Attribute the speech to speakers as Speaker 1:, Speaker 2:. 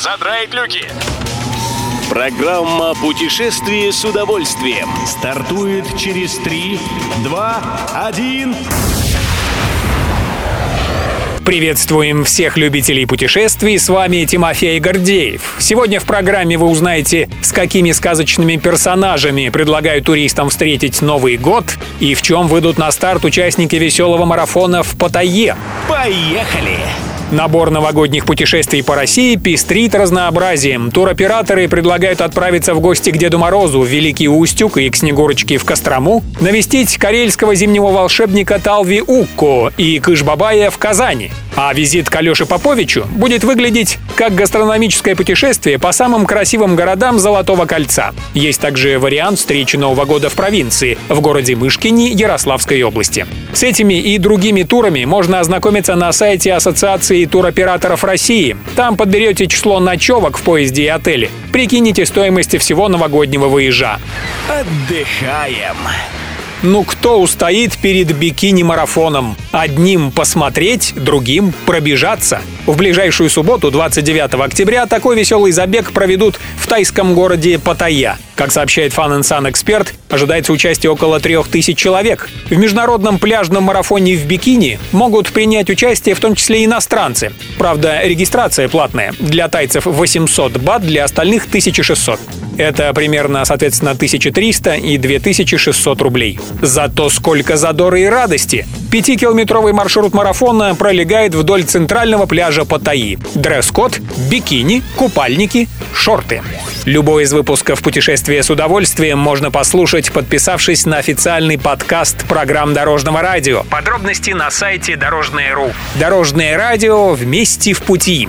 Speaker 1: задраить люки.
Speaker 2: Программа «Путешествие с удовольствием»
Speaker 3: стартует через 3, 2, 1...
Speaker 4: Приветствуем всех любителей путешествий, с вами Тимофей Гордеев. Сегодня в программе вы узнаете, с какими сказочными персонажами предлагают туристам встретить Новый год и в чем выйдут на старт участники веселого марафона в Паттайе.
Speaker 2: Поехали!
Speaker 4: Набор новогодних путешествий по России пестрит разнообразием. Туроператоры предлагают отправиться в гости к Деду Морозу в Великий Устюг и к Снегурочке в Кострому, навестить карельского зимнего волшебника Талви Укко и Кышбабая в Казани. А визит к Алёше Поповичу будет выглядеть как гастрономическое путешествие по самым красивым городам Золотого кольца. Есть также вариант встречи Нового года в провинции, в городе Мышкини Ярославской области. С этими и другими турами можно ознакомиться на сайте Ассоциации туроператоров России. Там подберете число ночевок в поезде и отеле. Прикинете стоимости всего новогоднего выезжа.
Speaker 2: Отдыхаем!
Speaker 4: Ну кто устоит перед бикини-марафоном? Одним посмотреть, другим пробежаться. В ближайшую субботу, 29 октября, такой веселый забег проведут в тайском городе Паттайя. Как сообщает Fun Sun Эксперт, ожидается участие около 3000 человек. В международном пляжном марафоне в бикини могут принять участие в том числе иностранцы. Правда, регистрация платная. Для тайцев 800 бат, для остальных 1600. Это примерно, соответственно, 1300 и 2600 рублей. Зато сколько задора и радости! Пятикилометровый маршрут марафона пролегает вдоль центрального пляжа Паттайи. Дресс-код, бикини, купальники, шорты. Любой из выпусков «Путешествие с удовольствием» можно послушать, подписавшись на официальный подкаст программ Дорожного радио. Подробности на сайте Дорожное.ру. Дорожное радио вместе в пути.